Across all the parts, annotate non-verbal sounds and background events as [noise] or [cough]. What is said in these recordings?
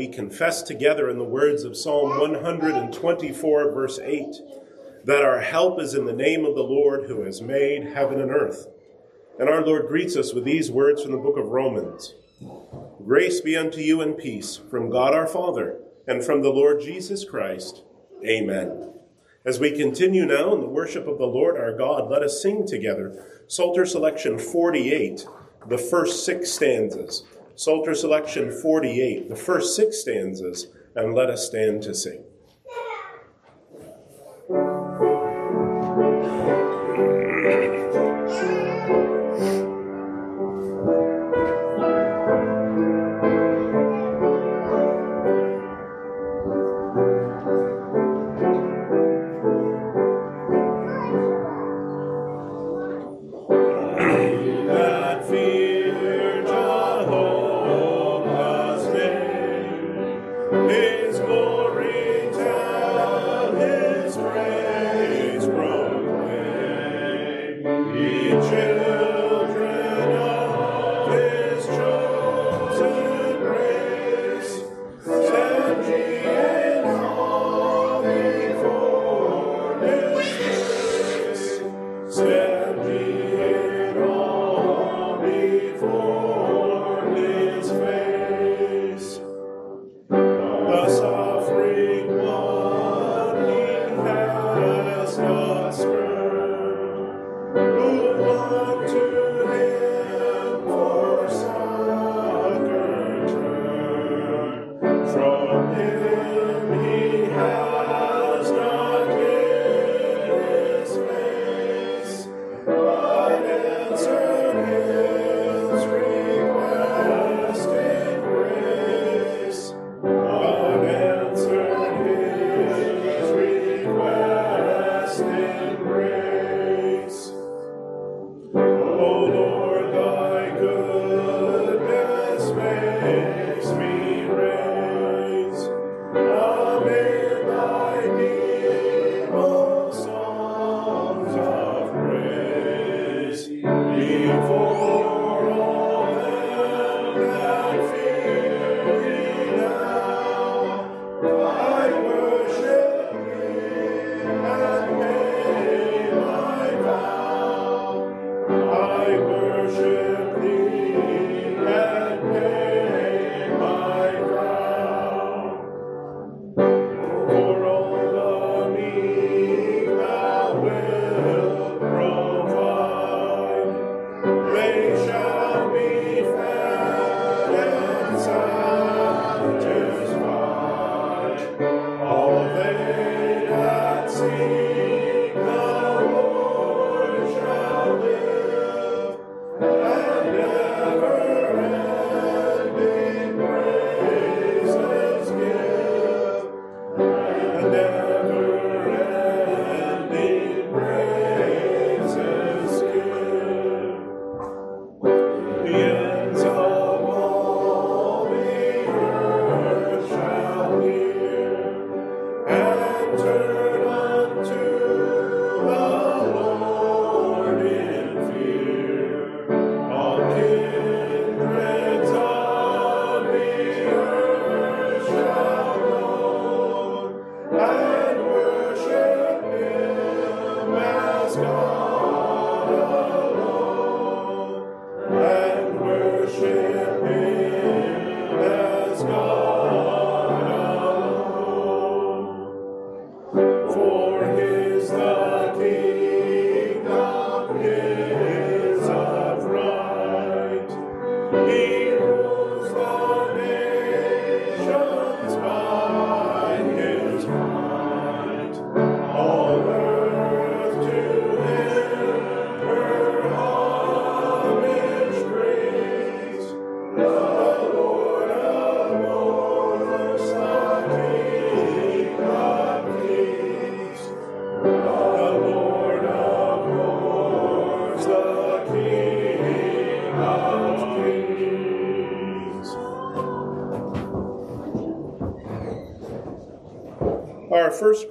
we confess together in the words of Psalm 124, verse 8, that our help is in the name of the Lord who has made heaven and earth. And our Lord greets us with these words from the book of Romans Grace be unto you and peace from God our Father and from the Lord Jesus Christ. Amen. As we continue now in the worship of the Lord our God, let us sing together Psalter Selection 48, the first six stanzas. Psalter Selection 48, the first six stanzas, and let us stand to sing.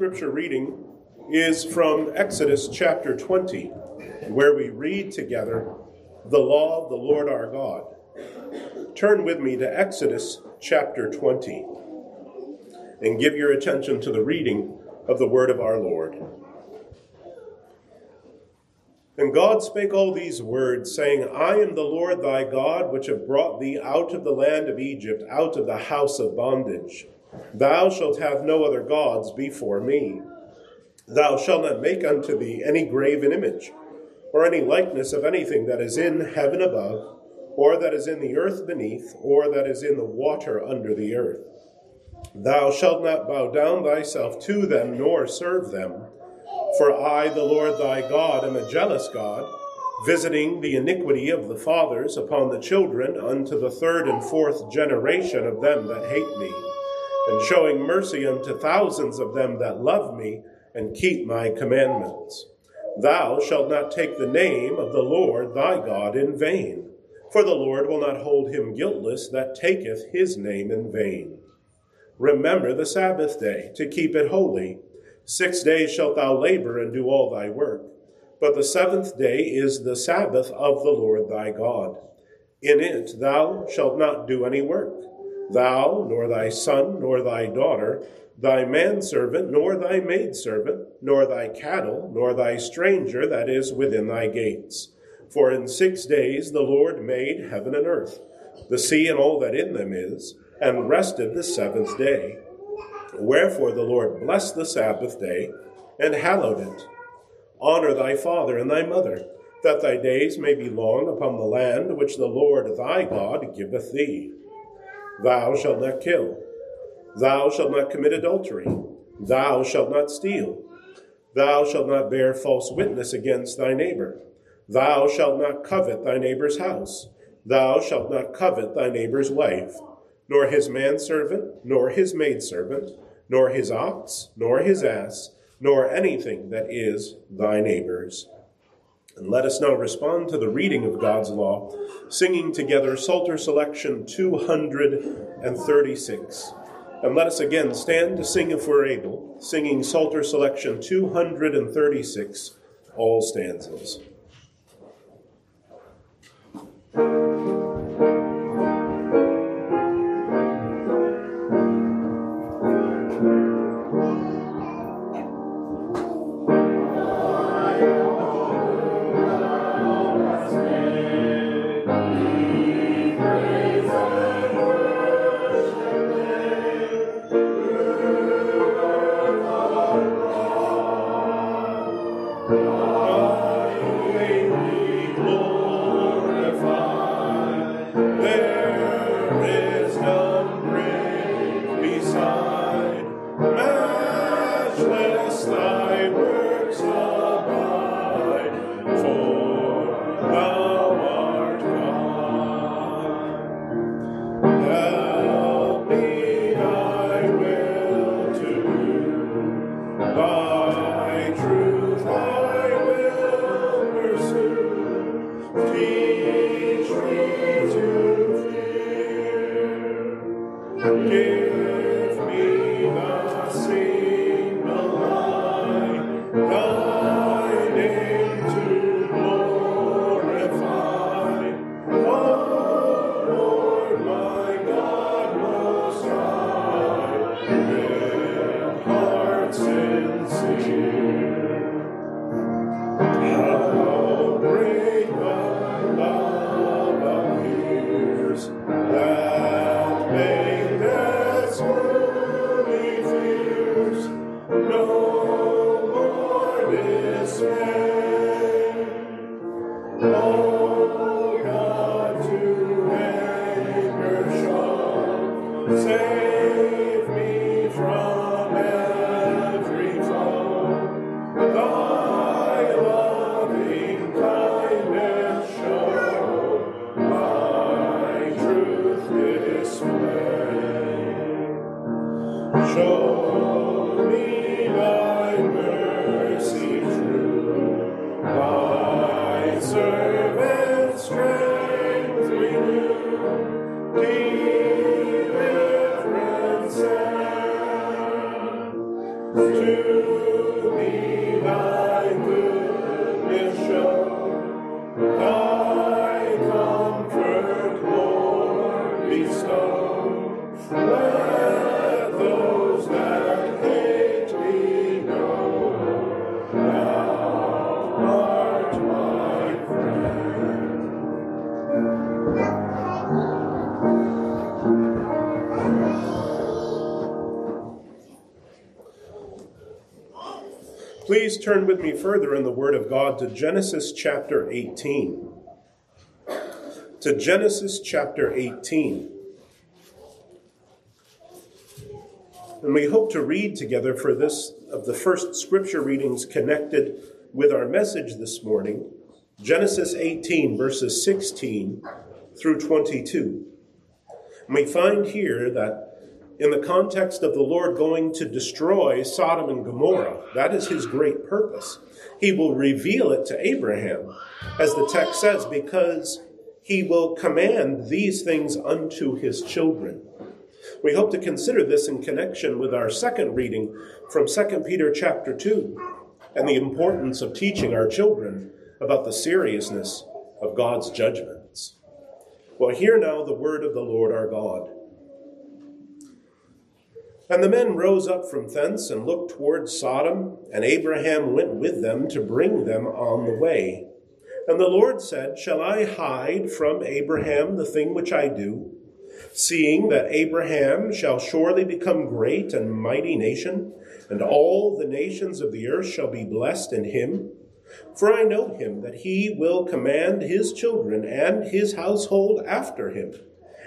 Scripture reading is from Exodus chapter 20, where we read together the law of the Lord our God. Turn with me to Exodus chapter 20 and give your attention to the reading of the word of our Lord. And God spake all these words, saying, I am the Lord thy God, which have brought thee out of the land of Egypt, out of the house of bondage. Thou shalt have no other gods before me. Thou shalt not make unto thee any graven image, or any likeness of anything that is in heaven above, or that is in the earth beneath, or that is in the water under the earth. Thou shalt not bow down thyself to them, nor serve them. For I, the Lord thy God, am a jealous God, visiting the iniquity of the fathers upon the children unto the third and fourth generation of them that hate me, and showing mercy unto thousands of them that love me and keep my commandments. Thou shalt not take the name of the Lord thy God in vain, for the Lord will not hold him guiltless that taketh his name in vain. Remember the Sabbath day to keep it holy. Six days shalt thou labor and do all thy work. But the seventh day is the Sabbath of the Lord thy God. In it thou shalt not do any work, thou, nor thy son, nor thy daughter, thy manservant, nor thy maidservant, nor thy cattle, nor thy stranger that is within thy gates. For in six days the Lord made heaven and earth, the sea and all that in them is, and rested the seventh day. Wherefore the Lord blessed the Sabbath day and hallowed it. Honor thy father and thy mother, that thy days may be long upon the land which the Lord thy God giveth thee. Thou shalt not kill. Thou shalt not commit adultery. Thou shalt not steal. Thou shalt not bear false witness against thy neighbor. Thou shalt not covet thy neighbor's house. Thou shalt not covet thy neighbor's wife, nor his manservant, nor his maidservant, nor his ox, nor his ass, nor anything that is thy neighbor's. And let us now respond to the reading of God's law, singing together Psalter Selection 236. And let us again stand to sing if we're able, singing Psalter Selection 236, all stanzas. Turn with me further in the Word of God to Genesis chapter 18. To Genesis chapter 18. And we hope to read together for this of the first scripture readings connected with our message this morning Genesis 18, verses 16 through 22. And we find here that in the context of the Lord going to destroy Sodom and Gomorrah. That is his great purpose. He will reveal it to Abraham, as the text says, because he will command these things unto his children. We hope to consider this in connection with our second reading from 2 Peter chapter 2 and the importance of teaching our children about the seriousness of God's judgments. Well, hear now the word of the Lord our God. And the men rose up from thence and looked toward Sodom, and Abraham went with them to bring them on the way. And the Lord said, Shall I hide from Abraham the thing which I do, seeing that Abraham shall surely become great and mighty nation, and all the nations of the earth shall be blessed in him? For I know him that he will command his children and his household after him,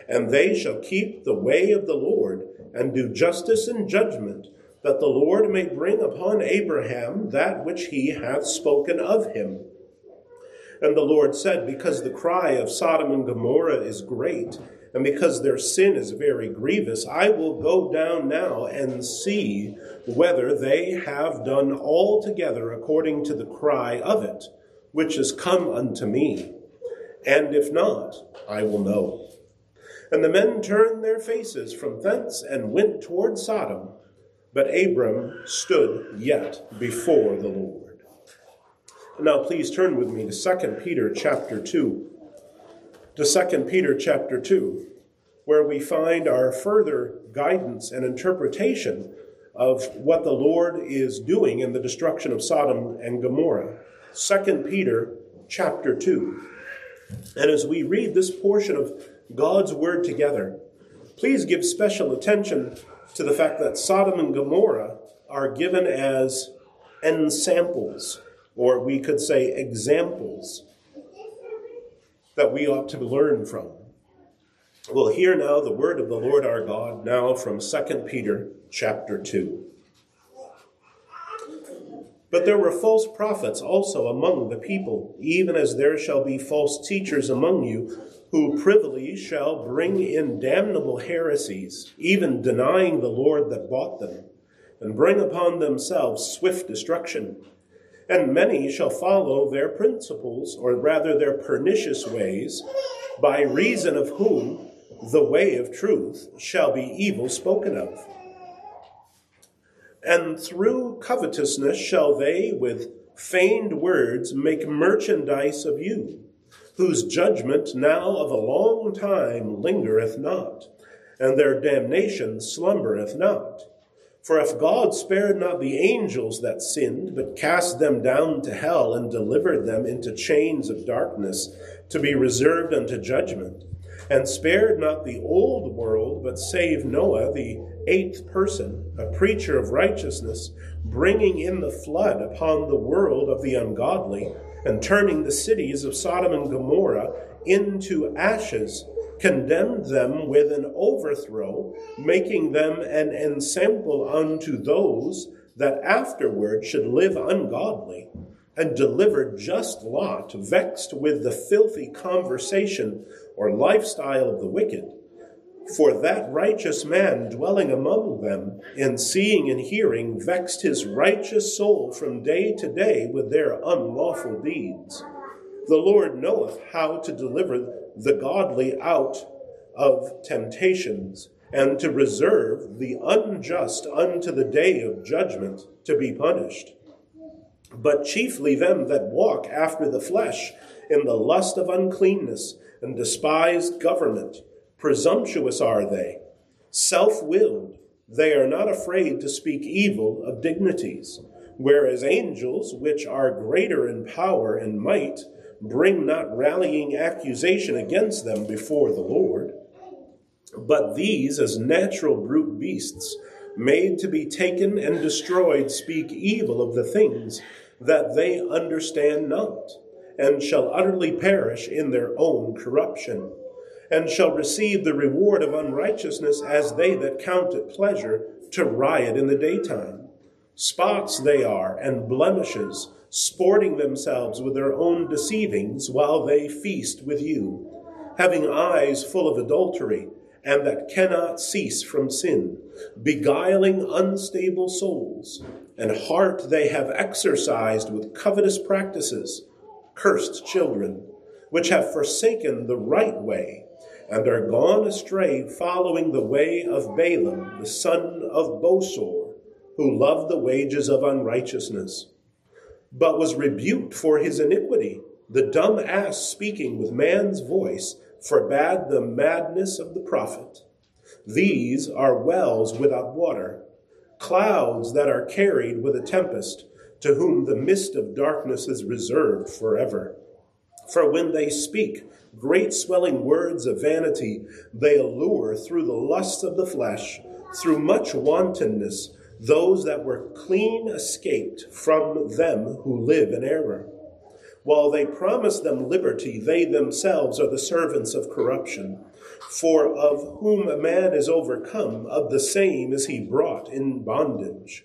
and they shall keep the way of the Lord and do justice and judgment, that the Lord may bring upon Abraham that which he hath spoken of him. And the Lord said, Because the cry of Sodom and Gomorrah is great, and because their sin is very grievous, I will go down now and see whether they have done altogether according to the cry of it, which is come unto me. And if not, I will know. And the men turned their faces from thence and went toward Sodom. But Abram stood yet before the Lord. Now please turn with me to 2 Peter chapter 2. To 2 Peter chapter 2, where we find our further guidance and interpretation of what the Lord is doing in the destruction of Sodom and Gomorrah. 2 Peter chapter 2. And as we read this portion of God's word together, please give special attention to the fact that Sodom and Gomorrah are given as ensamples, or we could say examples, that we ought to learn from. We'll hear now the word of the Lord our God, now from 2 Peter chapter 2. But there were false prophets also among the people, even as there shall be false teachers among you who privily shall bring in damnable heresies, even denying the Lord that bought them, and bring upon themselves swift destruction. And many shall follow their principles, or rather their pernicious ways, by reason of whom the way of truth shall be evil spoken of. And through covetousness shall they with feigned words make merchandise of you whose judgment now of a long time lingereth not, and their damnation slumbereth not. For if God spared not the angels that sinned, but cast them down to hell and delivered them into chains of darkness to be reserved unto judgment, and spared not the old world, but saved Noah, the eighth person, a preacher of righteousness, bringing in the flood upon the world of the ungodly, and turning the cities of Sodom and Gomorrah into ashes, condemned them with an overthrow, making them an ensample unto those that afterward should live ungodly, and delivered just Lot, vexed with the filthy conversation or lifestyle of the wicked for that righteous man dwelling among them, in seeing and hearing, vexed his righteous soul from day to day with their unlawful deeds. The Lord knoweth how to deliver the godly out of temptations, and to reserve the unjust unto the day of judgment to be punished. But chiefly them that walk after the flesh in the lust of uncleanness and despise government Presumptuous are they, self willed. They are not afraid to speak evil of dignities, whereas angels, which are greater in power and might, bring not rallying accusation against them before the Lord. But these, as natural brute beasts, made to be taken and destroyed, speak evil of the things that they understand not, and shall utterly perish in their own corruption, and shall receive the reward of unrighteousness as they that count it pleasure to riot in the daytime. Spots they are, and blemishes, sporting themselves with their own deceivings while they feast with you, having eyes full of adultery, and that cannot cease from sin, beguiling unstable souls, and heart they have exercised with covetous practices, cursed children, which have forsaken the right way, and are gone astray, following the way of Balaam, the son of Bosor, who loved the wages of unrighteousness but was rebuked for his iniquity. The dumb ass speaking with man's voice forbade the madness of the prophet. These are wells without water, clouds that are carried with a tempest, to whom the mist of darkness is reserved forever. For when they speak great swelling words of vanity, they allure through the lusts of the flesh, through much wantonness those that were clean escaped from them who live in error. While they promise them liberty, they themselves are the servants of corruption. For of whom a man is overcome, of the same is he brought in bondage.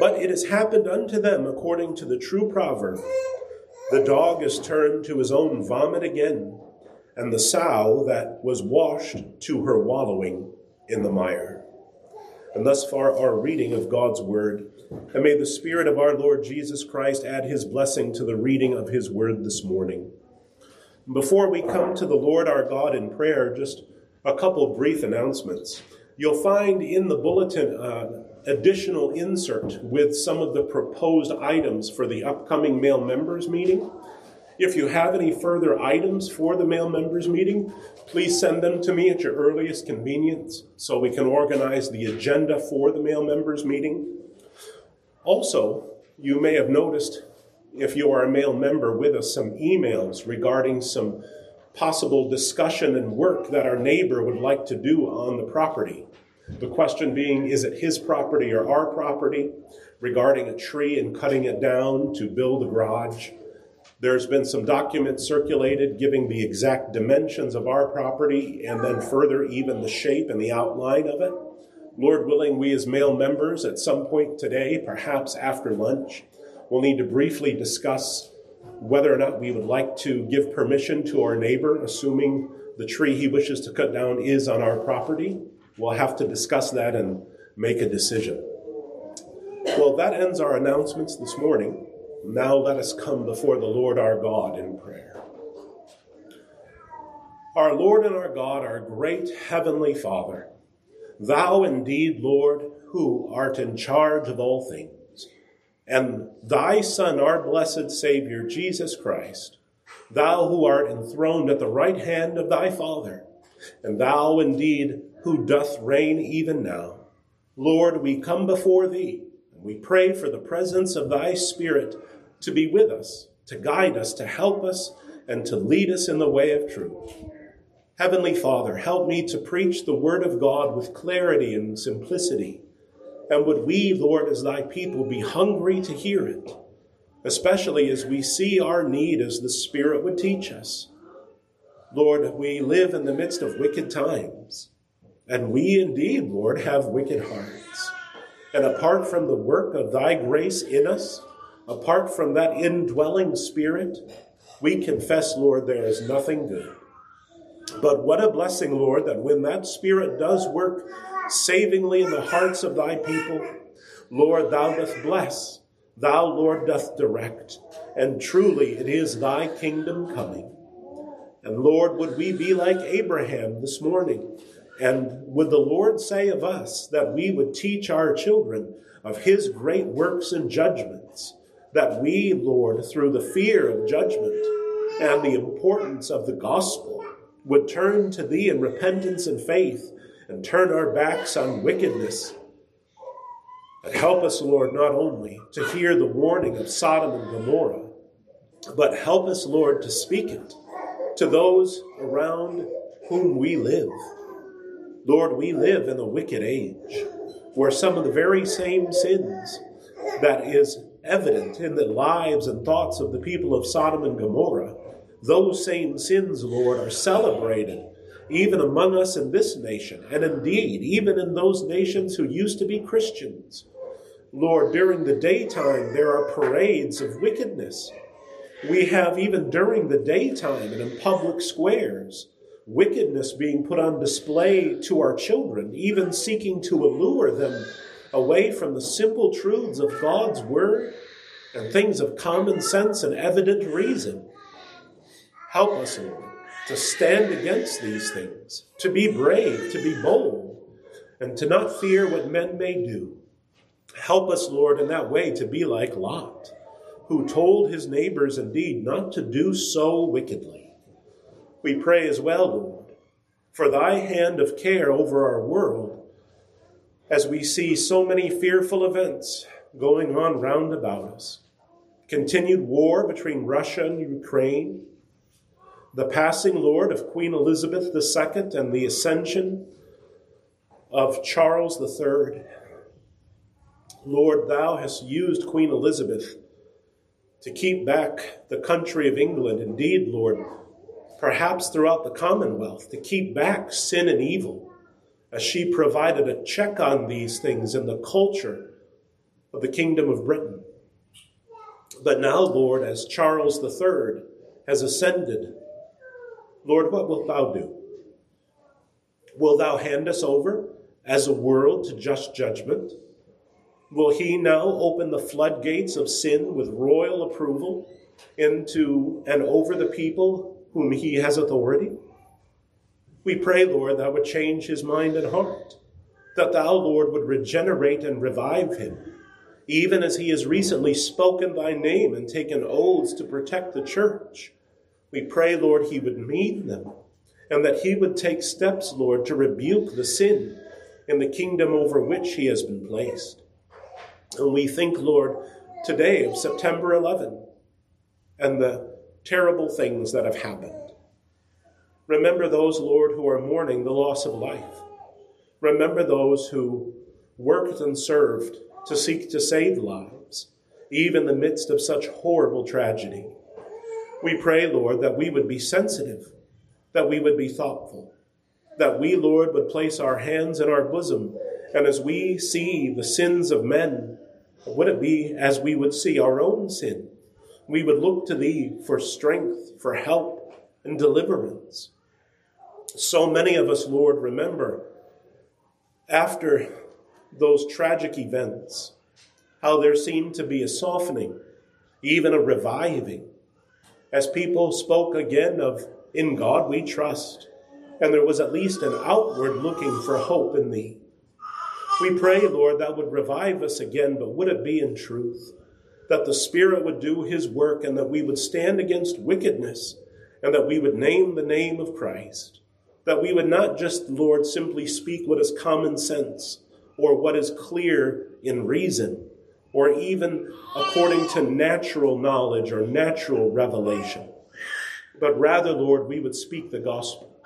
But it has happened unto them according to the true proverb the dog is turned to his own vomit again, and the sow that was washed to her wallowing in the mire. And thus far, our reading of God's Word. And may the Spirit of our Lord Jesus Christ add his blessing to the reading of his Word this morning. Before we come to the Lord our God in prayer, just a couple brief announcements. You'll find in the bulletin uh, additional insert with some of the proposed items for the upcoming male members meeting. If you have any further items for the male members meeting, please send them to me at your earliest convenience so we can organize the agenda for the male members meeting. Also, you may have noticed if you are a male member with us some emails regarding some possible discussion and work that our neighbor would like to do on the property. The question being, is it his property or our property regarding a tree and cutting it down to build a garage? There's been some documents circulated giving the exact dimensions of our property and then further even the shape and the outline of it. Lord willing, we as male members at some point today, perhaps after lunch, will need to briefly discuss whether or not we would like to give permission to our neighbor, assuming the tree he wishes to cut down is on our property. We'll have to discuss that and make a decision. Well, that ends our announcements this morning. Now let us come before the Lord our God in prayer. Our Lord and our God, our great heavenly Father, thou indeed, Lord, who art in charge of all things, and thy Son, our blessed Savior, Jesus Christ, thou who art enthroned at the right hand of thy Father, and thou indeed who doth reign even now. Lord, we come before thee, and we pray for the presence of thy Spirit to be with us, to guide us, to help us, and to lead us in the way of truth. Heavenly Father, help me to preach the word of God with clarity and simplicity. And would we, Lord, as thy people, be hungry to hear it, especially as we see our need as the Spirit would teach us. Lord, we live in the midst of wicked times, and we indeed, Lord, have wicked hearts. And apart from the work of thy grace in us, Apart from that indwelling spirit, we confess, Lord, there is nothing good. But what a blessing, Lord, that when that spirit does work savingly in the hearts of thy people, Lord, thou dost bless, thou, Lord, doth direct, and truly it is thy kingdom coming. And Lord, would we be like Abraham this morning, And would the Lord say of us that we would teach our children of his great works and judgments, that we, Lord, through the fear of judgment and the importance of the gospel, would turn to thee in repentance and faith and turn our backs on wickedness. And help us, Lord, not only to hear the warning of Sodom and Gomorrah, but help us, Lord, to speak it to those around whom we live. Lord, we live in a wicked age where some of the very same sins that is evident in the lives and thoughts of the people of Sodom and Gomorrah, those same sins, Lord, are celebrated even among us in this nation, and indeed, even in those nations who used to be Christians. Lord, during the daytime, there are parades of wickedness. We have, even during the daytime and in public squares, wickedness being put on display to our children, even seeking to allure them away from the simple truths of God's Word and things of common sense and evident reason. Help us, Lord, to stand against these things, to be brave, to be bold, and to not fear what men may do. Help us, Lord, in that way to be like Lot, who told his neighbors indeed not to do so wickedly. We pray as well, Lord, for thy hand of care over our world as we see so many fearful events going on round about us. Continued war between Russia and Ukraine, the passing, Lord, of Queen Elizabeth II and the ascension of Charles III. Lord, thou hast used Queen Elizabeth to keep back the country of England. Indeed, Lord, perhaps throughout the Commonwealth, to keep back sin and evil, as she provided a check on these things in the culture of the Kingdom of Britain. But now, Lord, as Charles III has ascended, Lord, what wilt thou do? Will thou hand us over as a world to just judgment? Will he now open the floodgates of sin with royal approval into and over the people whom he has authority. We pray, Lord, thou would change his mind and heart, that thou, Lord, would regenerate and revive him, even as he has recently spoken thy name and taken oaths to protect the church. We pray, Lord, he would mean them, and that he would take steps, Lord, to rebuke the sin in the kingdom over which he has been placed. And we think, Lord, today of September 11 and the terrible things that have happened. Remember those, Lord, who are mourning the loss of life. Remember those who worked and served to seek to save lives, even in the midst of such horrible tragedy. We pray, Lord, that we would be sensitive, that we would be thoughtful, that we, Lord, would place our hands in our bosom, and as we see the sins of men, would it be as we would see our own sin? We would look to thee for strength, for help, and deliverance. So many of us, Lord, remember after those tragic events how there seemed to be a softening, even a reviving, as people spoke again of, In God we trust, and there was at least an outward looking for hope in thee. We pray, Lord, that would revive us again, but would it be in truth? That the Spirit would do his work and that we would stand against wickedness and that we would name the name of Christ. That we would not just, Lord, simply speak what is common sense or what is clear in reason or even according to natural knowledge or natural revelation. But rather, Lord, we would speak the gospel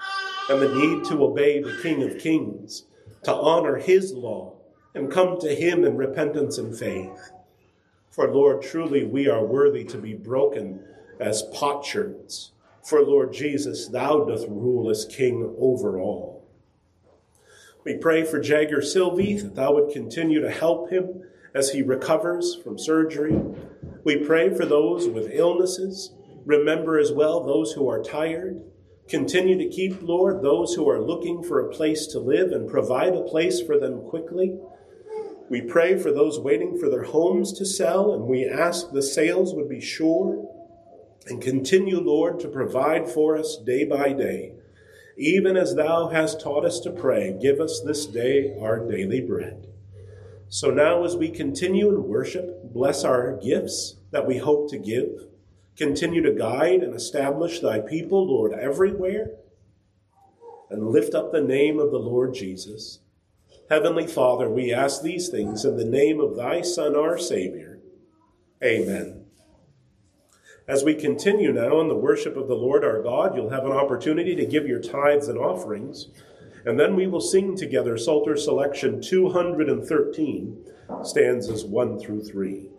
and the need to obey the King of Kings, to honor his law, and come to him in repentance and faith. For Lord, truly we are worthy to be broken as potsherds. For Lord Jesus, thou doth rule as king over all. We pray for Jagger Sylvie that thou would continue to help him as he recovers from surgery. We pray for those with illnesses. Remember as well those who are tired. Continue to keep, Lord, those who are looking for a place to live and provide a place for them quickly. We pray for those waiting for their homes to sell, and we ask the sales would be sure. And continue, Lord, to provide for us day by day. even as thou hast taught us to pray, give us this day our daily bread. So now, as we continue in worship, bless our gifts that we hope to give. Continue to guide and establish thy people, Lord, everywhere. And lift up the name of the Lord Jesus. Heavenly Father, we ask these things in the name of thy Son, our Savior. Amen. As we continue now in the worship of the Lord our God, you'll have an opportunity to give your tithes and offerings, and then we will sing together Psalter Selection 213, stanzas 1 through 3.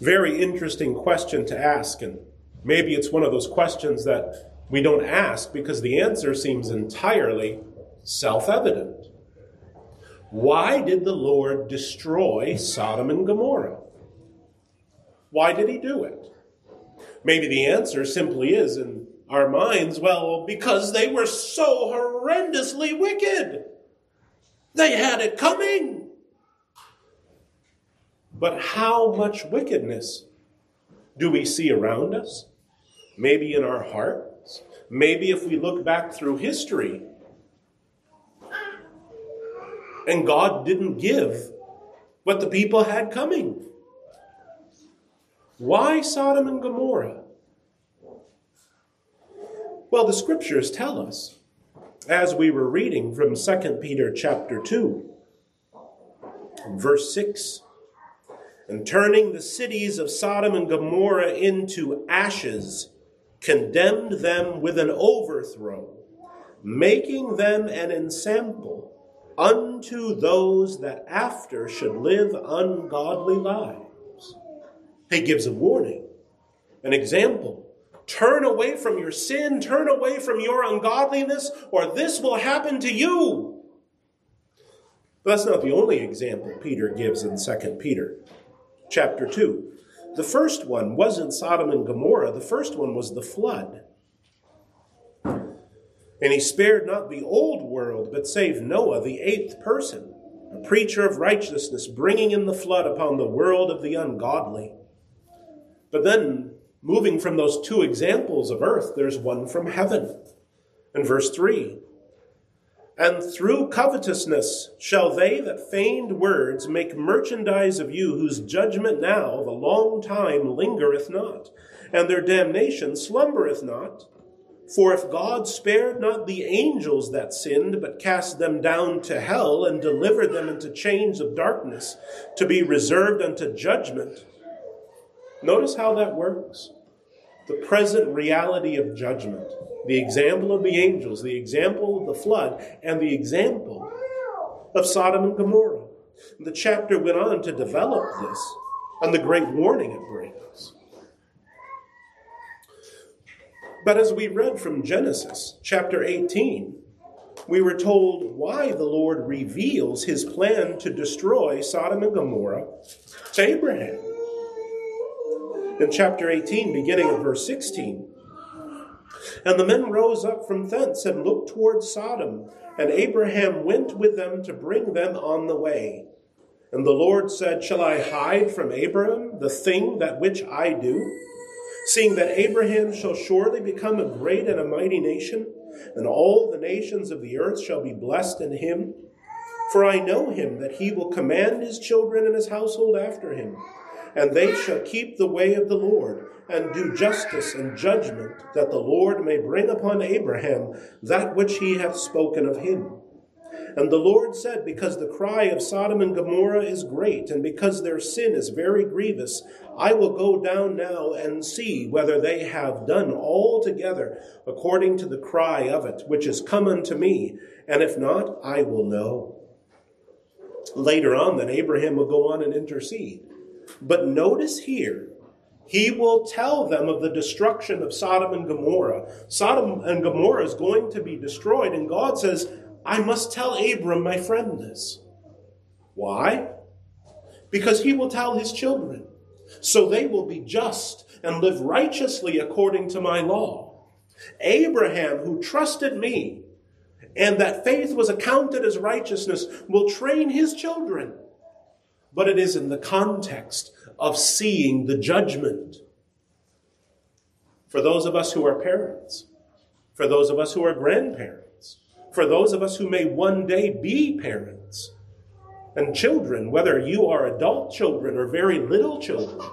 Very interesting question to ask. And maybe it's one of those questions that we don't ask because the answer seems entirely self evident. Why did the Lord destroy Sodom and Gomorrah? Why did he do it? Maybe the answer simply is in our minds, well, because they were so horrendously wicked. They had it coming. But how much wickedness do we see around us? Maybe in our hearts. Maybe if we look back through history. And God didn't give what the people had coming. Why Sodom and Gomorrah? Well, the scriptures tell us, as we were reading from 2 Peter chapter 2, verse 6 and turning the cities of Sodom and Gomorrah into ashes, condemned them with an overthrow, making them an ensample unto those that after should live ungodly lives. He gives a warning, an example. Turn away from your sin, turn away from your ungodliness, or this will happen to you. But that's not the only example Peter gives in 2 Peter chapter 2. The first one wasn't Sodom and Gomorrah, the first one was the flood. And he spared not the old world, but saved Noah, the eighth person, a preacher of righteousness, bringing in the flood upon the world of the ungodly. But then, moving from those two examples of earth, there's one from heaven. In verse 3 and through covetousness shall they that feigned words make merchandise of you, whose judgment now of a long time lingereth not, and their damnation slumbereth not. For if God spared not the angels that sinned, but cast them down to hell, and delivered them into chains of darkness, to be reserved unto judgment, notice how that works. The present reality of judgment the example of the angels, the example of the flood, and the example of Sodom and Gomorrah. The chapter went on to develop this and the great warning it brings. But as we read from Genesis chapter 18, we were told why the Lord reveals his plan to destroy Sodom and Gomorrah to Abraham. In chapter 18, beginning at verse 16, and the men rose up from thence and looked toward Sodom, and Abraham went with them to bring them on the way. And the Lord said, Shall I hide from Abraham the thing that which I do? Seeing that Abraham shall surely become a great and a mighty nation, and all the nations of the earth shall be blessed in him. For I know him that he will command his children and his household after him, and they shall keep the way of the Lord and do justice and judgment, that the Lord may bring upon Abraham that which he hath spoken of him. And the Lord said, Because the cry of Sodom and Gomorrah is great, and because their sin is very grievous, I will go down now and see whether they have done altogether according to the cry of it, which is come unto me, and if not, I will know. Later on, then Abraham will go on and intercede. But notice here he will tell them of the destruction of Sodom and Gomorrah. Sodom and Gomorrah is going to be destroyed, and God says, I must tell Abram, my friend, this. Why? Because he will tell his children, so they will be just and live righteously according to my law. Abraham, who trusted me, and that faith was accounted as righteousness, will train his children. But it is in the context of seeing the judgment. For those of us who are parents, for those of us who are grandparents, for those of us who may one day be parents, and children, whether you are adult children or very little children,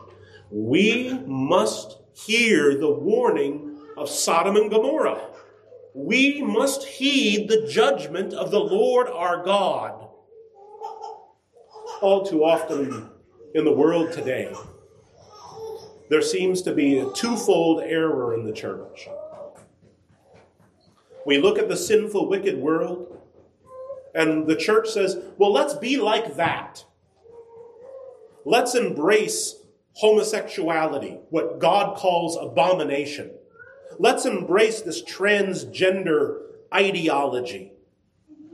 we must hear the warning of Sodom and Gomorrah. We must heed the judgment of the Lord our God. All too often, in the world today, there seems to be a twofold error in the church. We look at the sinful, wicked world, and the church says, well, let's be like that. Let's embrace homosexuality, what God calls abomination. Let's embrace this transgender ideology.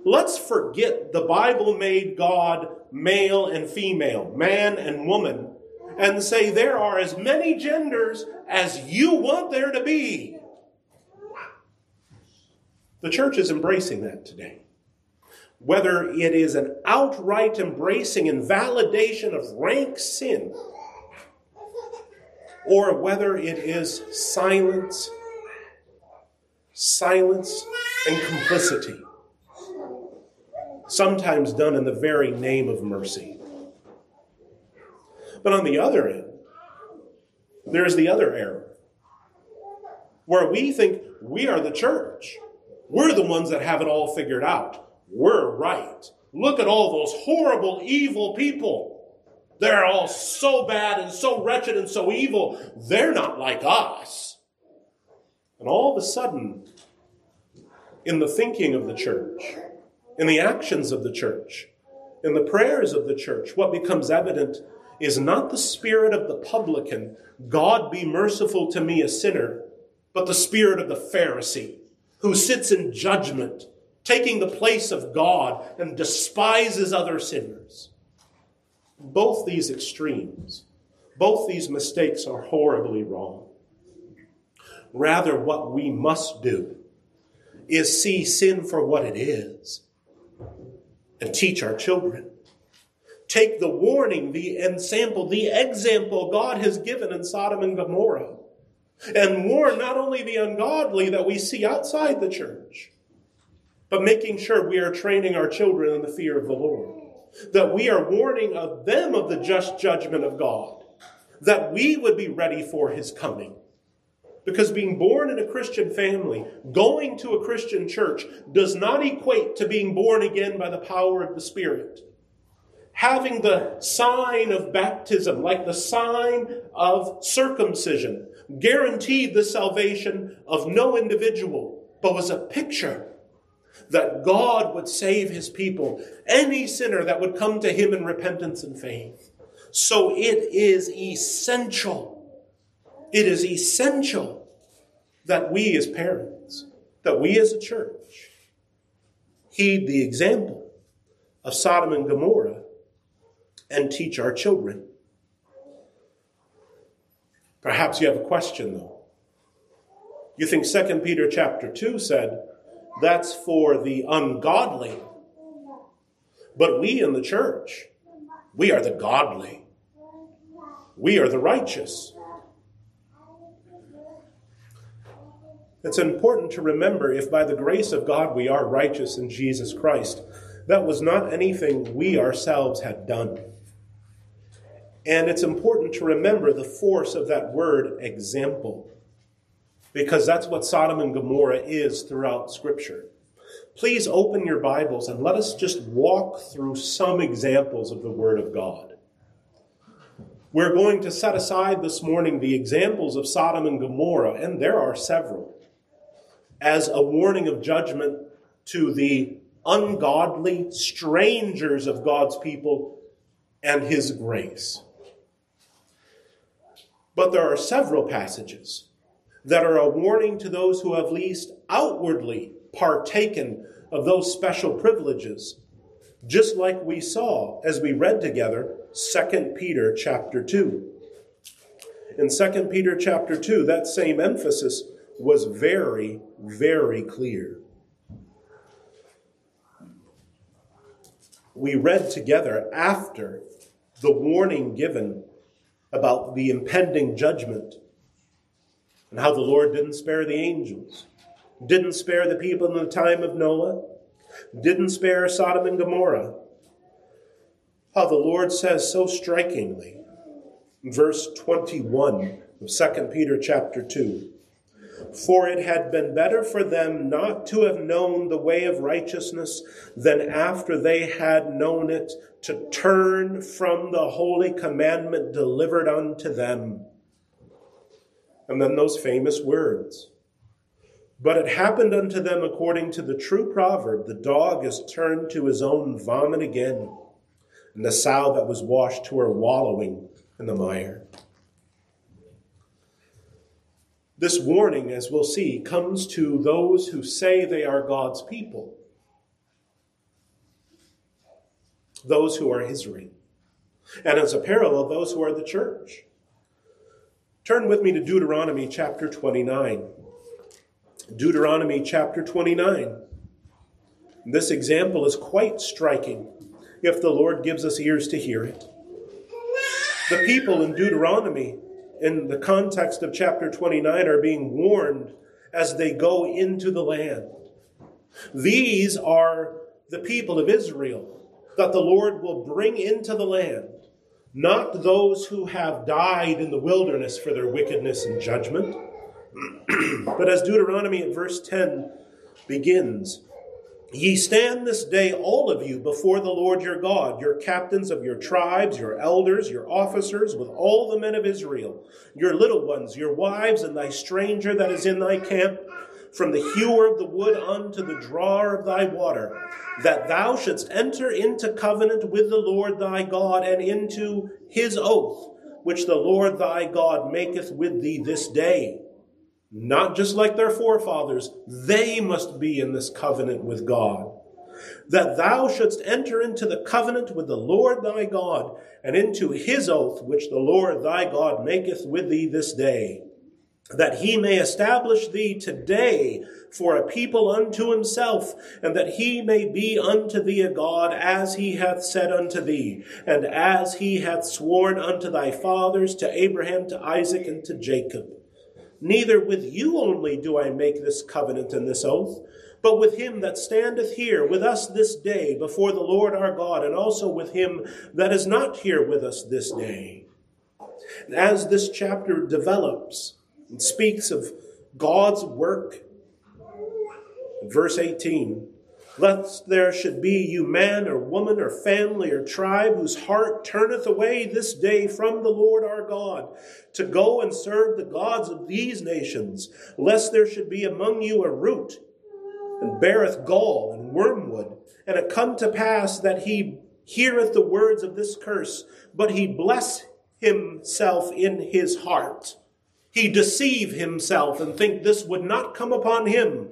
Let's forget the Bible made God male and female, man and woman, and say there are as many genders as you want there to be. The church is embracing that today. Whether it is an outright embracing and validation of rank sin, or whether it is silence, silence, and complicity sometimes done in the very name of mercy. But on the other end, there is the other error, where we think we are the church. We're the ones that have it all figured out. We're right. Look at all those horrible, evil people. They're all so bad and so wretched and so evil. They're not like us. And all of a sudden, in the thinking of the church, in the actions of the church, in the prayers of the church, what becomes evident is not the spirit of the publican, God be merciful to me, a sinner, but the spirit of the Pharisee, who sits in judgment, taking the place of God and despises other sinners. Both these extremes, both these mistakes are horribly wrong. Rather, what we must do is see sin for what it is and teach our children. Take the warning, the ensample, the example God has given in Sodom and Gomorrah, and warn not only the ungodly that we see outside the church, but making sure we are training our children in the fear of the Lord. That we are warning of them of the just judgment of God. That we would be ready for his coming. Because being born in a Christian family, going to a Christian church, does not equate to being born again by the power of the Spirit. Having the sign of baptism, like the sign of circumcision, guaranteed the salvation of no individual, but was a picture that God would save his people, any sinner that would come to him in repentance and faith. So it is essential. It is essential that we as parents, that we as a church, heed the example of Sodom and Gomorrah and teach our children. Perhaps you have a question though. You think 2 Peter chapter 2 said, that's for the ungodly. But we in the church, we are the godly. We are the righteous. It's important to remember if by the grace of God we are righteous in Jesus Christ, that was not anything we ourselves had done. And it's important to remember the force of that word example because that's what Sodom and Gomorrah is throughout Scripture. Please open your Bibles and let us just walk through some examples of the Word of God. We're going to set aside this morning the examples of Sodom and Gomorrah, and there are several, as a warning of judgment to the ungodly strangers of God's people and His grace. But there are several passages that are a warning to those who have least outwardly partaken of those special privileges, just like we saw as we read together 2 Peter chapter 2. In 2 Peter chapter 2, that same emphasis was very, very clear. We read together after the warning given about the impending judgment and how the Lord didn't spare the angels, didn't spare the people in the time of Noah, didn't spare Sodom and Gomorrah. How the Lord says so strikingly, verse 21 of 2 Peter chapter 2. For it had been better for them not to have known the way of righteousness than after they had known it to turn from the holy commandment delivered unto them. And then those famous words. But it happened unto them according to the true proverb the dog is turned to his own vomit again, and the sow that was washed to her wallowing in the mire. This warning, as we'll see, comes to those who say they are God's people, those who are Israel, and as a parallel, those who are the church. Turn with me to Deuteronomy chapter 29. Deuteronomy chapter 29. This example is quite striking if the Lord gives us ears to hear it. The people in Deuteronomy, in the context of chapter 29, are being warned as they go into the land. These are the people of Israel that the Lord will bring into the land not those who have died in the wilderness for their wickedness and judgment. [clears throat] but as Deuteronomy at verse 10 begins, Ye stand this day, all of you, before the Lord your God, your captains of your tribes, your elders, your officers, with all the men of Israel, your little ones, your wives, and thy stranger that is in thy camp, from the hewer of the wood unto the drawer of thy water, that thou shouldst enter into covenant with the Lord thy God, and into his oath, which the Lord thy God maketh with thee this day not just like their forefathers, they must be in this covenant with God. That thou shouldst enter into the covenant with the Lord thy God, and into his oath which the Lord thy God maketh with thee this day, that he may establish thee today for a people unto himself, and that he may be unto thee a God as he hath said unto thee, and as he hath sworn unto thy fathers, to Abraham, to Isaac, and to Jacob. Neither with you only do I make this covenant and this oath, but with him that standeth here with us this day before the Lord our God, and also with him that is not here with us this day. As this chapter develops and speaks of God's work, verse 18, lest there should be you man or woman or family or tribe whose heart turneth away this day from the Lord our God to go and serve the gods of these nations, lest there should be among you a root and beareth gall and wormwood, and it come to pass that he heareth the words of this curse, but he bless himself in his heart. He deceive himself and think this would not come upon him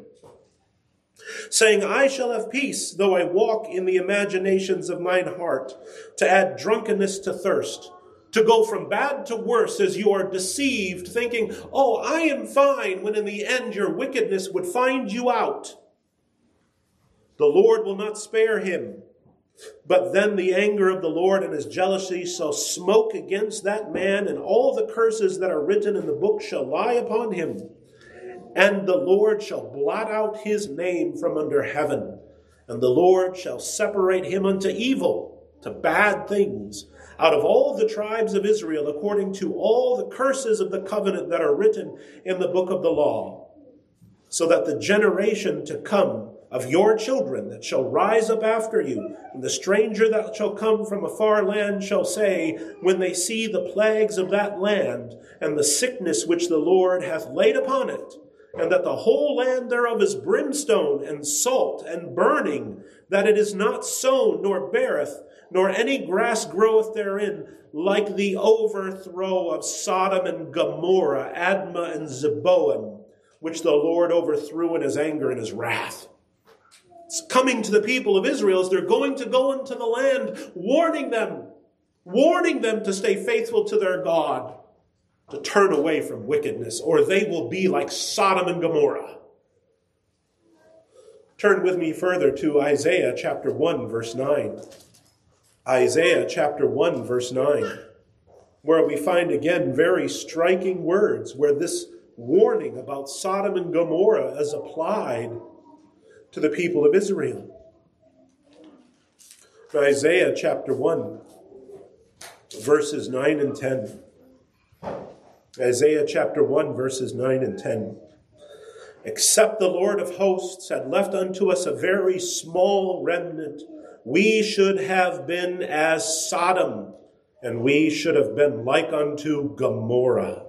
saying, I shall have peace, though I walk in the imaginations of mine heart, to add drunkenness to thirst, to go from bad to worse as you are deceived, thinking, Oh, I am fine, when in the end your wickedness would find you out. The Lord will not spare him. But then the anger of the Lord and his jealousy shall smoke against that man, and all the curses that are written in the book shall lie upon him and the Lord shall blot out his name from under heaven, and the Lord shall separate him unto evil, to bad things, out of all the tribes of Israel, according to all the curses of the covenant that are written in the book of the law, so that the generation to come of your children that shall rise up after you, and the stranger that shall come from a far land shall say, when they see the plagues of that land, and the sickness which the Lord hath laid upon it, and that the whole land thereof is brimstone and salt and burning, that it is not sown nor beareth, nor any grass groweth therein, like the overthrow of Sodom and Gomorrah, Admah and Zeboim, which the Lord overthrew in his anger and his wrath. It's coming to the people of Israel as they're going to go into the land, warning them, warning them to stay faithful to their God to turn away from wickedness, or they will be like Sodom and Gomorrah. Turn with me further to Isaiah chapter 1, verse 9. Isaiah chapter 1, verse 9, where we find again very striking words where this warning about Sodom and Gomorrah is applied to the people of Israel. Isaiah chapter 1, verses 9 and 10. Isaiah chapter 1, verses 9 and 10. Except the Lord of hosts had left unto us a very small remnant, we should have been as Sodom, and we should have been like unto Gomorrah.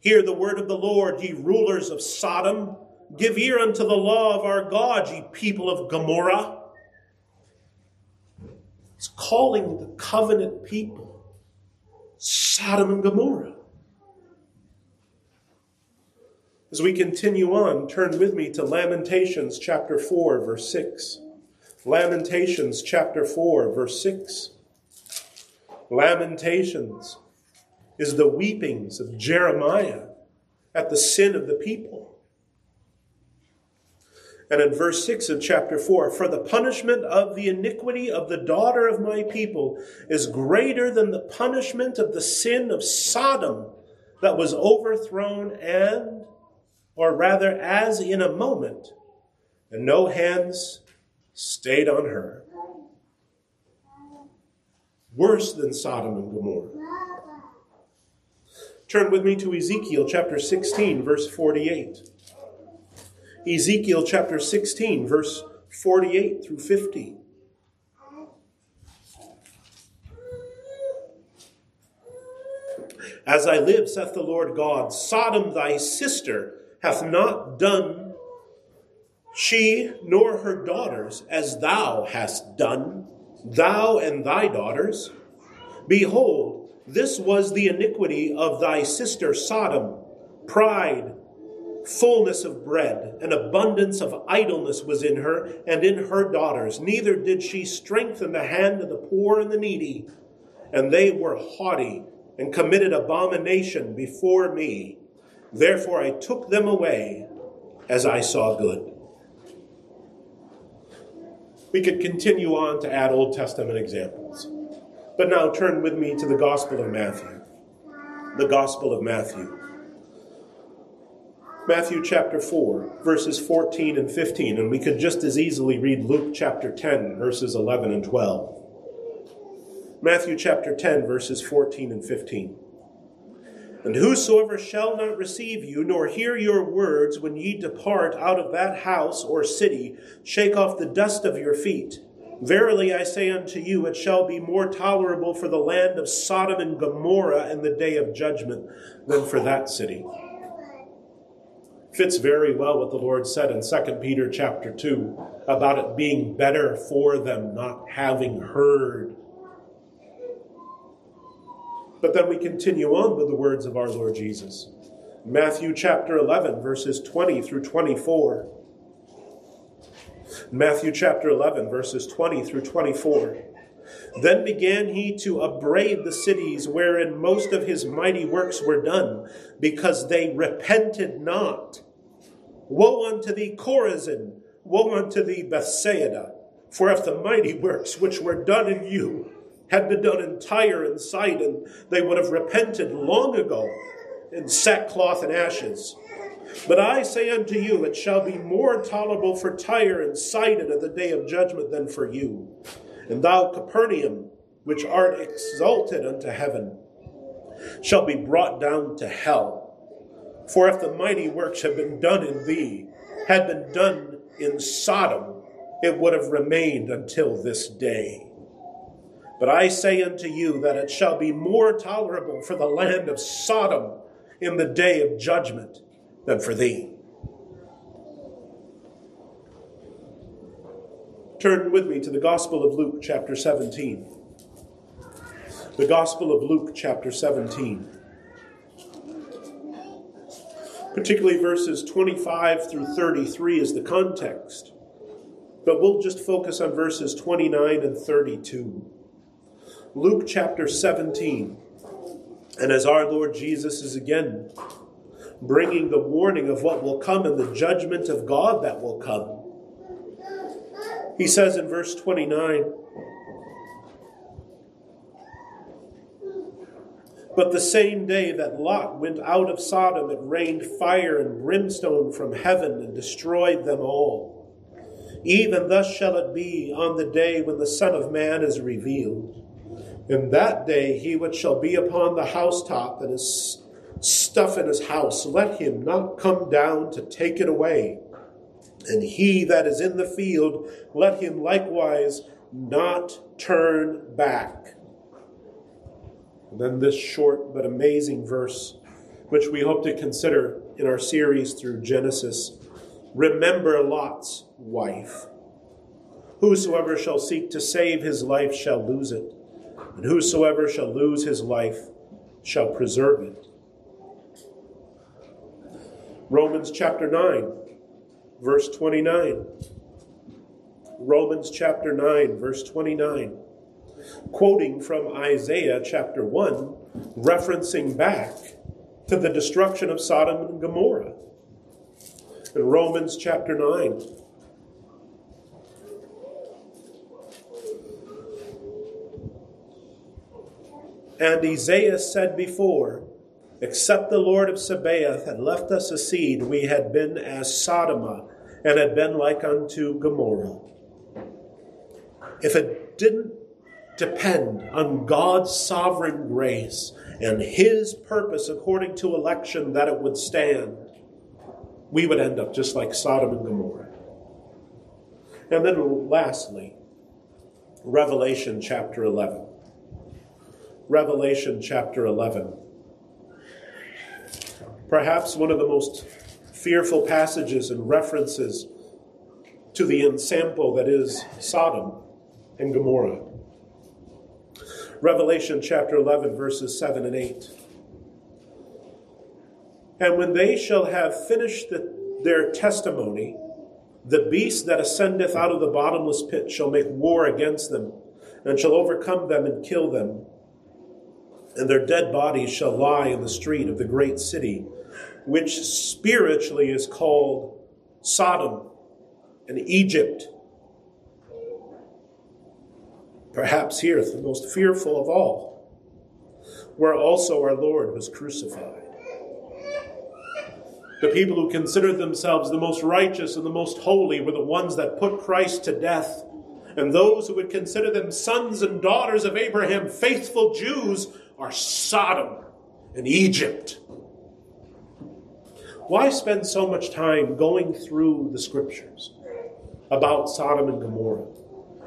Hear the word of the Lord, ye rulers of Sodom. Give ear unto the law of our God, ye people of Gomorrah. It's calling the covenant people Sodom and Gomorrah. As we continue on, turn with me to Lamentations chapter 4, verse 6. Lamentations chapter 4, verse 6. Lamentations is the weepings of Jeremiah at the sin of the people. And in verse 6 of chapter 4, for the punishment of the iniquity of the daughter of my people is greater than the punishment of the sin of Sodom that was overthrown and or rather as in a moment, and no hands stayed on her. Worse than Sodom and Gomorrah. Turn with me to Ezekiel chapter 16, verse 48. Ezekiel chapter 16, verse 48 through 50. As I live, saith the Lord God, Sodom thy sister hath not done she nor her daughters as thou hast done, thou and thy daughters. Behold, this was the iniquity of thy sister Sodom pride, fullness of bread, and abundance of idleness was in her and in her daughters. Neither did she strengthen the hand of the poor and the needy, and they were haughty and committed abomination before me. Therefore I took them away as I saw good. We could continue on to add Old Testament examples. But now turn with me to the Gospel of Matthew. The Gospel of Matthew. Matthew chapter 4, verses 14 and 15, and we could just as easily read Luke chapter 10, verses 11 and 12. Matthew chapter 10, verses 14 and 15. And whosoever shall not receive you, nor hear your words when ye depart out of that house or city, shake off the dust of your feet. Verily I say unto you, it shall be more tolerable for the land of Sodom and Gomorrah in the day of judgment than for that city fits very well what the Lord said in 2 Peter chapter 2 about it being better for them not having heard. But then we continue on with the words of our Lord Jesus. Matthew chapter 11, verses 20 through 24. Matthew chapter 11, verses 20 through 24. Then began he to upbraid the cities wherein most of his mighty works were done, because they repented not. Woe unto thee, Chorazin! Woe unto thee, Bethsaida! For if the mighty works which were done in you had been done in Tyre and Sidon, they would have repented long ago in sackcloth and ashes. But I say unto you, it shall be more tolerable for Tyre and Sidon at the day of judgment than for you. And thou, Capernaum, which art exalted unto heaven, shall be brought down to hell. For if the mighty works had been done in thee, had been done in Sodom, it would have remained until this day. But I say unto you that it shall be more tolerable for the land of Sodom in the day of judgment than for thee. Turn with me to the Gospel of Luke, chapter 17. The Gospel of Luke, chapter 17 particularly verses 25 through 33 is the context. But we'll just focus on verses 29 and 32. Luke chapter 17. And as our Lord Jesus is again bringing the warning of what will come and the judgment of God that will come, he says in verse 29 But the same day that Lot went out of Sodom, it rained fire and brimstone from heaven and destroyed them all. Even thus shall it be on the day when the Son of Man is revealed. In that day he which shall be upon the housetop and his stuff in his house, let him not come down to take it away. And he that is in the field, let him likewise not turn back. And then this short but amazing verse, which we hope to consider in our series through Genesis. Remember Lot's wife. Whosoever shall seek to save his life shall lose it, and whosoever shall lose his life shall preserve it. Romans chapter 9, verse 29. Romans chapter 9, verse 29 quoting from Isaiah chapter 1, referencing back to the destruction of Sodom and Gomorrah. In Romans chapter 9, And Isaiah said before, Except the Lord of Sabaoth had left us a seed, we had been as Sodoma and had been like unto Gomorrah. If it didn't depend on God's sovereign grace and His purpose according to election that it would stand, we would end up just like Sodom and Gomorrah. And then lastly, Revelation chapter 11. Revelation chapter 11. Perhaps one of the most fearful passages and references to the ensample that is Sodom and Gomorrah. Revelation chapter 11, verses 7 and 8. And when they shall have finished the, their testimony, the beast that ascendeth out of the bottomless pit shall make war against them, and shall overcome them and kill them. And their dead bodies shall lie in the street of the great city, which spiritually is called Sodom and Egypt. Perhaps here, the most fearful of all, where also our Lord was crucified. The people who considered themselves the most righteous and the most holy were the ones that put Christ to death. And those who would consider them sons and daughters of Abraham, faithful Jews, are Sodom and Egypt. Why spend so much time going through the scriptures about Sodom and Gomorrah?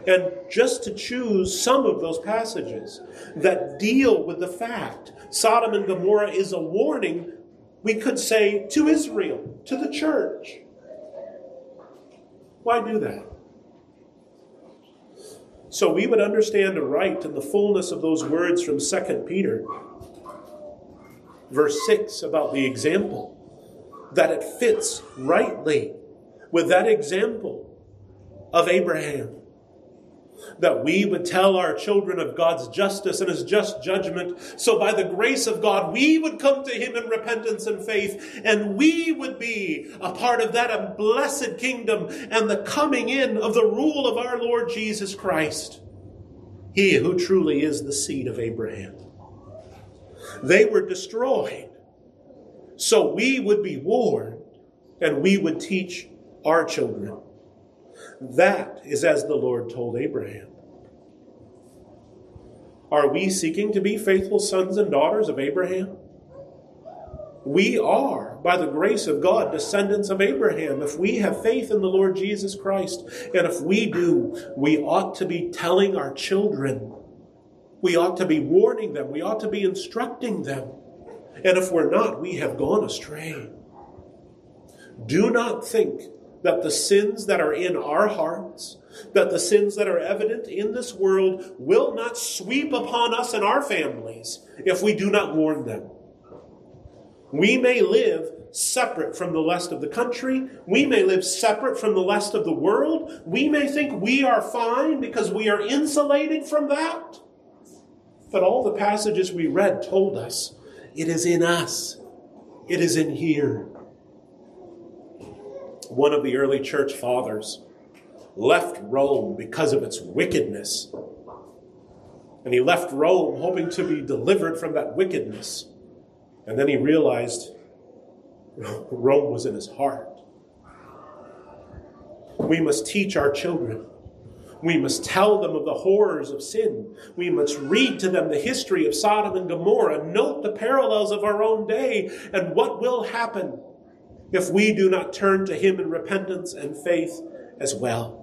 And just to choose some of those passages that deal with the fact Sodom and Gomorrah is a warning we could say to Israel, to the church. Why do that? So we would understand aright in the fullness of those words from 2 Peter, verse 6, about the example, that it fits rightly with that example of Abraham that we would tell our children of God's justice and his just judgment. So by the grace of God, we would come to him in repentance and faith, and we would be a part of that blessed kingdom and the coming in of the rule of our Lord Jesus Christ. He who truly is the seed of Abraham. They were destroyed. So we would be warned and we would teach our children. That is as the Lord told Abraham. Are we seeking to be faithful sons and daughters of Abraham? We are, by the grace of God, descendants of Abraham. If we have faith in the Lord Jesus Christ, and if we do, we ought to be telling our children. We ought to be warning them. We ought to be instructing them. And if we're not, we have gone astray. Do not think that the sins that are in our hearts, that the sins that are evident in this world will not sweep upon us and our families if we do not warn them. We may live separate from the rest of the country. We may live separate from the rest of the world. We may think we are fine because we are insulated from that. But all the passages we read told us it is in us, it is in here one of the early church fathers, left Rome because of its wickedness. And he left Rome hoping to be delivered from that wickedness. And then he realized [laughs] Rome was in his heart. We must teach our children. We must tell them of the horrors of sin. We must read to them the history of Sodom and Gomorrah, note the parallels of our own day, and what will happen if we do not turn to Him in repentance and faith as well.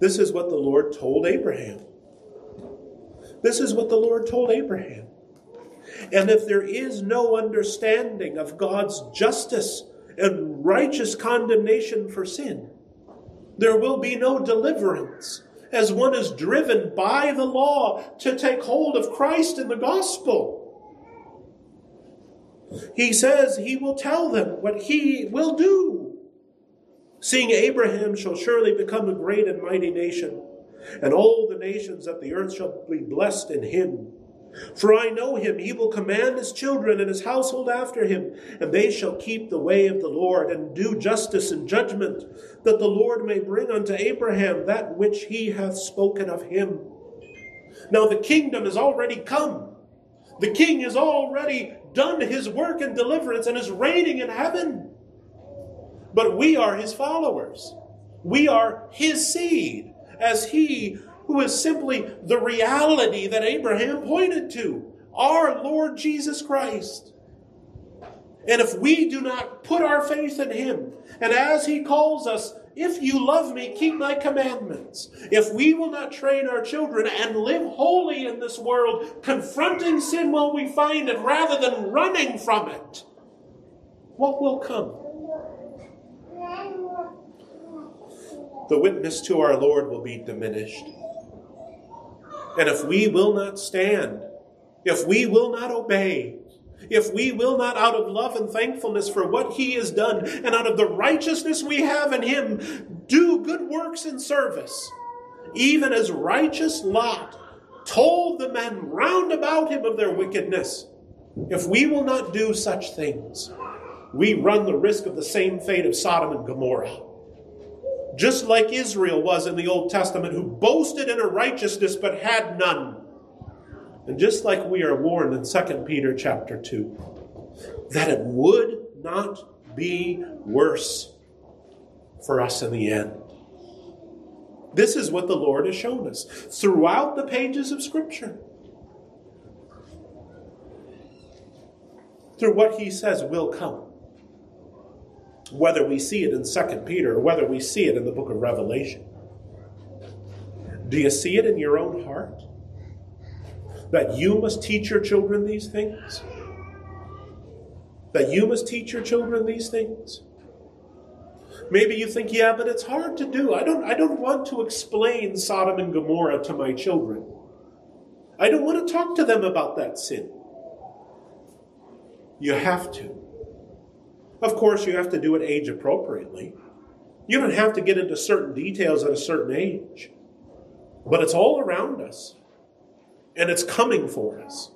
This is what the Lord told Abraham. This is what the Lord told Abraham. And if there is no understanding of God's justice and righteous condemnation for sin, there will be no deliverance as one is driven by the law to take hold of Christ in the gospel. He says he will tell them what he will do. Seeing Abraham shall surely become a great and mighty nation, and all the nations of the earth shall be blessed in him. For I know him, he will command his children and his household after him, and they shall keep the way of the Lord, and do justice and judgment, that the Lord may bring unto Abraham that which he hath spoken of him. Now the kingdom is already come. The king is already done his work and deliverance and is reigning in heaven. But we are his followers. We are his seed, as he who is simply the reality that Abraham pointed to our Lord Jesus Christ. And if we do not put our faith in Him, and as He calls us, if you love me, keep my commandments. If we will not train our children and live holy in this world, confronting sin while we find it rather than running from it, what will come? The witness to our Lord will be diminished. And if we will not stand, if we will not obey, if we will not, out of love and thankfulness for what He has done, and out of the righteousness we have in Him, do good works in service, even as righteous Lot told the men round about him of their wickedness, if we will not do such things, we run the risk of the same fate of Sodom and Gomorrah. Just like Israel was in the Old Testament, who boasted in her righteousness but had none. And just like we are warned in 2 Peter chapter 2, that it would not be worse for us in the end. This is what the Lord has shown us throughout the pages of Scripture. Through what he says will come. Whether we see it in 2 Peter or whether we see it in the book of Revelation. Do you see it in your own heart? That you must teach your children these things? That you must teach your children these things? Maybe you think, yeah, but it's hard to do. I don't, I don't want to explain Sodom and Gomorrah to my children. I don't want to talk to them about that sin. You have to. Of course, you have to do it age appropriately. You don't have to get into certain details at a certain age. But it's all around us and it's coming for us.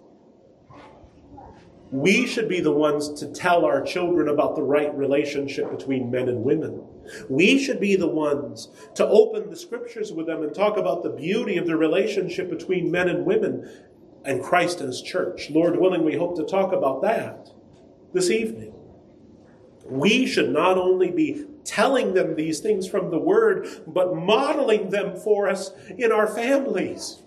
We should be the ones to tell our children about the right relationship between men and women. We should be the ones to open the scriptures with them and talk about the beauty of the relationship between men and women and Christ and His church. Lord willing, we hope to talk about that this evening. We should not only be telling them these things from the Word, but modeling them for us in our families.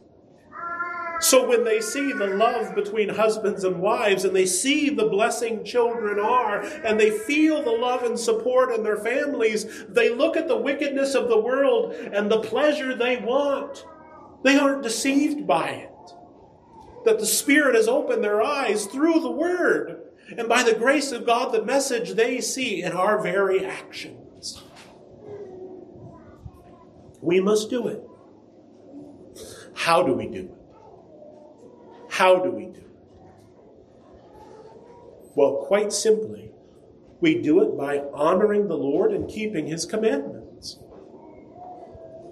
So when they see the love between husbands and wives, and they see the blessing children are, and they feel the love and support in their families, they look at the wickedness of the world and the pleasure they want. They aren't deceived by it. That the Spirit has opened their eyes through the Word. And by the grace of God, the message they see in our very actions. We must do it. How do we do it? How do we do it? Well, quite simply, we do it by honoring the Lord and keeping his commandments.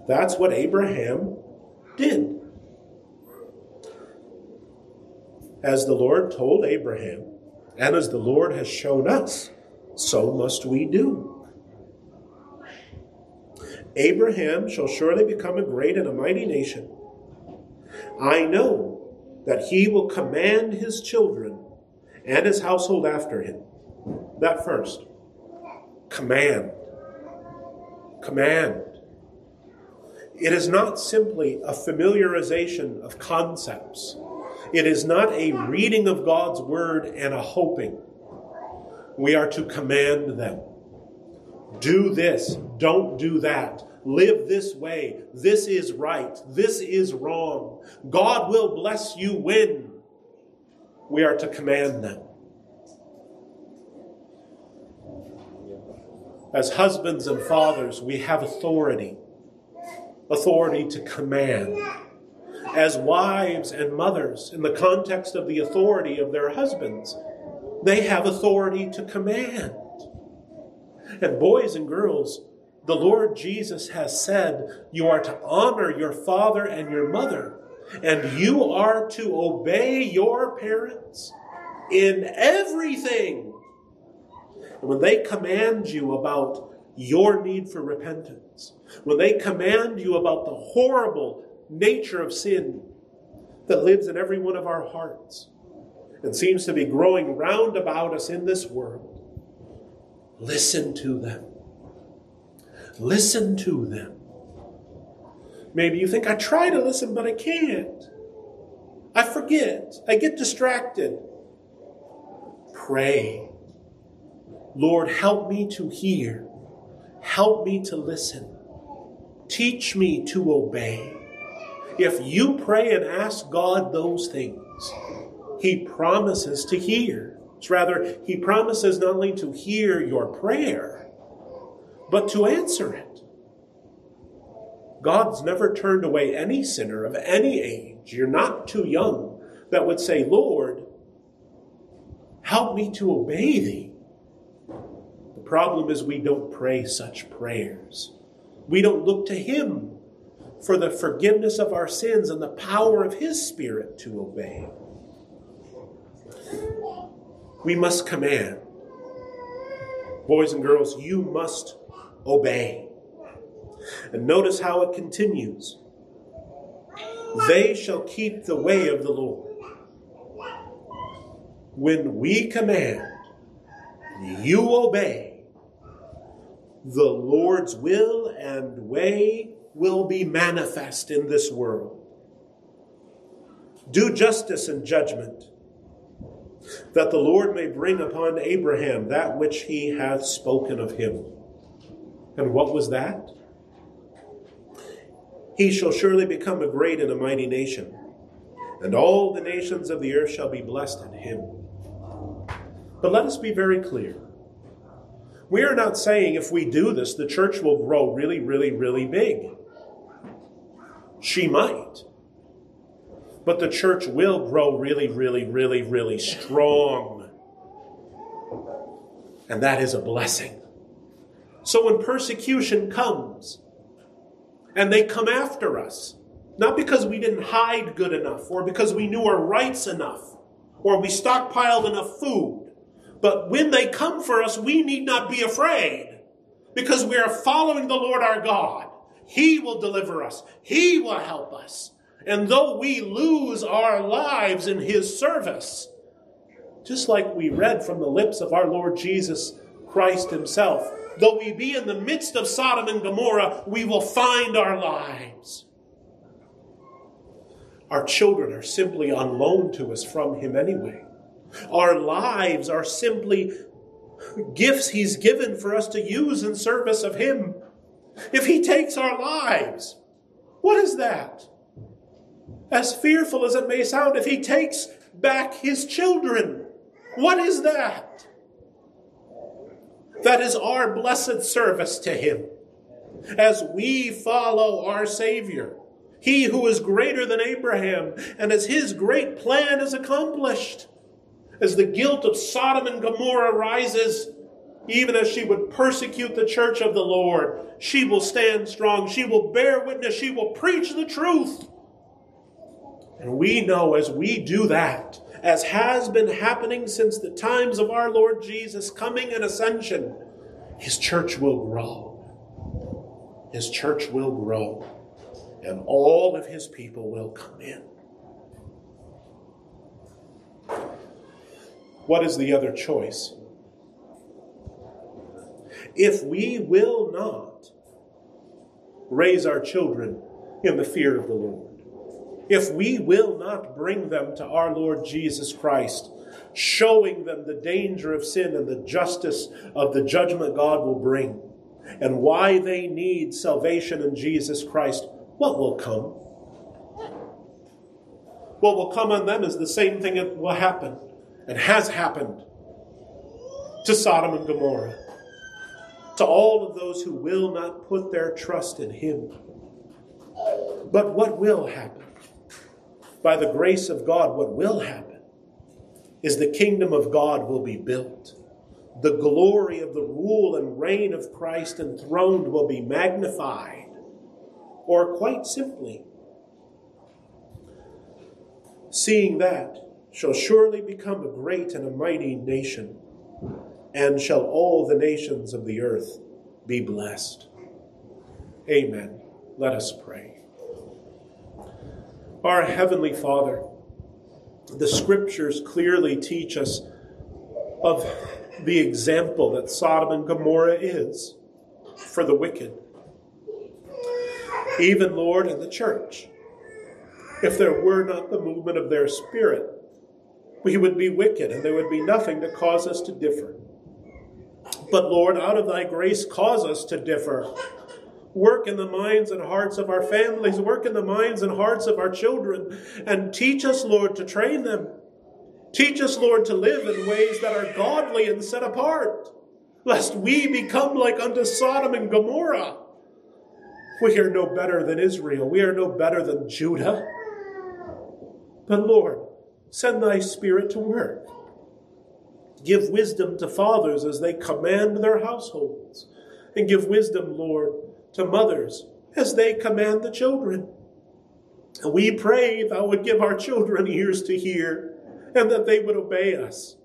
That's what Abraham did. As the Lord told Abraham, and as the Lord has shown us, so must we do. Abraham shall surely become a great and a mighty nation. I know that he will command his children and his household after him. That first. Command. Command. It is not simply a familiarization of concepts. It is not a reading of God's word and a hoping. We are to command them. Do this, don't do that live this way. This is right. This is wrong. God will bless you when we are to command them. As husbands and fathers, we have authority authority to command. As wives and mothers, in the context of the authority of their husbands, they have authority to command. And boys and girls, the Lord Jesus has said, You are to honor your father and your mother, and you are to obey your parents in everything. And when they command you about your need for repentance, when they command you about the horrible nature of sin that lives in every one of our hearts and seems to be growing round about us in this world, listen to them Listen to them. Maybe you think, I try to listen, but I can't. I forget. I get distracted. Pray. Lord, help me to hear. Help me to listen. Teach me to obey. If you pray and ask God those things, He promises to hear. It's rather, He promises not only to hear your prayer, but to answer it. God's never turned away any sinner of any age. You're not too young that would say, Lord, help me to obey thee. The problem is we don't pray such prayers. We don't look to Him for the forgiveness of our sins and the power of His Spirit to obey. We must command. Boys and girls, you must obey. And notice how it continues. They shall keep the way of the Lord. When we command, you obey, the Lord's will and way will be manifest in this world. Do justice and judgment, that the Lord may bring upon Abraham that which he hath spoken of him. And what was that? He shall surely become a great and a mighty nation, and all the nations of the earth shall be blessed in him. But let us be very clear. We are not saying if we do this, the church will grow really, really, really big. She might. But the church will grow really, really, really, really strong. And that is a blessing. So when persecution comes, and they come after us. Not because we didn't hide good enough, or because we knew our rights enough, or we stockpiled enough food. But when they come for us, we need not be afraid, because we are following the Lord our God. He will deliver us, He will help us. And though we lose our lives in His service, just like we read from the lips of our Lord Jesus Christ Himself, though we be in the midst of Sodom and Gomorrah, we will find our lives. Our children are simply on loan to us from Him anyway. Our lives are simply gifts He's given for us to use in service of Him. If He takes our lives, what is that? As fearful as it may sound, if He takes back His children, what is that? That is our blessed service to Him as we follow our Savior. He who is greater than Abraham, and as his great plan is accomplished. As the guilt of Sodom and Gomorrah rises, even as she would persecute the church of the Lord, she will stand strong. She will bear witness. She will preach the truth. And we know as we do that, as has been happening since the times of our Lord Jesus coming and ascension, his church will grow. His church will grow, and all of his people will come in. What is the other choice? If we will not raise our children in the fear of the Lord, if we will not bring them to our Lord Jesus Christ, showing them the danger of sin and the justice of the judgment God will bring, and why they need salvation in Jesus Christ, what will come? What will come on them is the same thing that will happen and has happened to Sodom and Gomorrah, to all of those who will not put their trust in Him. But what will happen? By the grace of God, what will happen is the kingdom of God will be built. The glory of the rule and reign of Christ enthroned will be magnified. Or quite simply, seeing that shall surely become a great and a mighty nation, and shall all the nations of the earth be blessed. Amen. Let us pray. Our Heavenly Father, the scriptures clearly teach us of the example that Sodom and Gomorrah is for the wicked. Even, Lord, in the church, if there were not the movement of their spirit, we would be wicked and there would be nothing to cause us to differ. But Lord, out of thy grace, cause us to differ. Work in the minds and hearts of our families, work in the minds and hearts of our children, and teach us, Lord, to train them. Teach us, Lord, to live in ways that are godly and set apart, lest we become like unto Sodom and Gomorrah. We are no better than Israel. We are no better than Judah. But Lord, send thy Spirit to work. Give wisdom to fathers as they command their households. And give wisdom, Lord, to mothers as they command the children. And we pray thou would give our children ears to hear and that they would obey us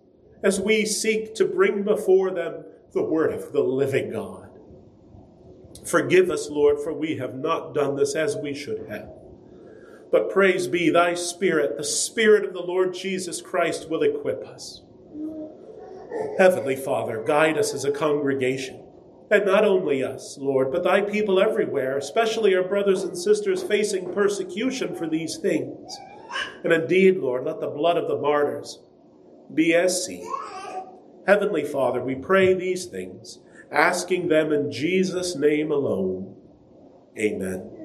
as we seek to bring before them the word of the living God. Forgive us, Lord, for we have not done this as we should have. But praise be thy Spirit, the Spirit of the Lord Jesus Christ will equip us. Heavenly Father, guide us as a congregation. And not only us, Lord, but thy people everywhere, especially our brothers and sisters facing persecution for these things. And indeed, Lord, let the blood of the martyrs be as seed. Heavenly Father, we pray these things, asking them in Jesus' name alone. Amen.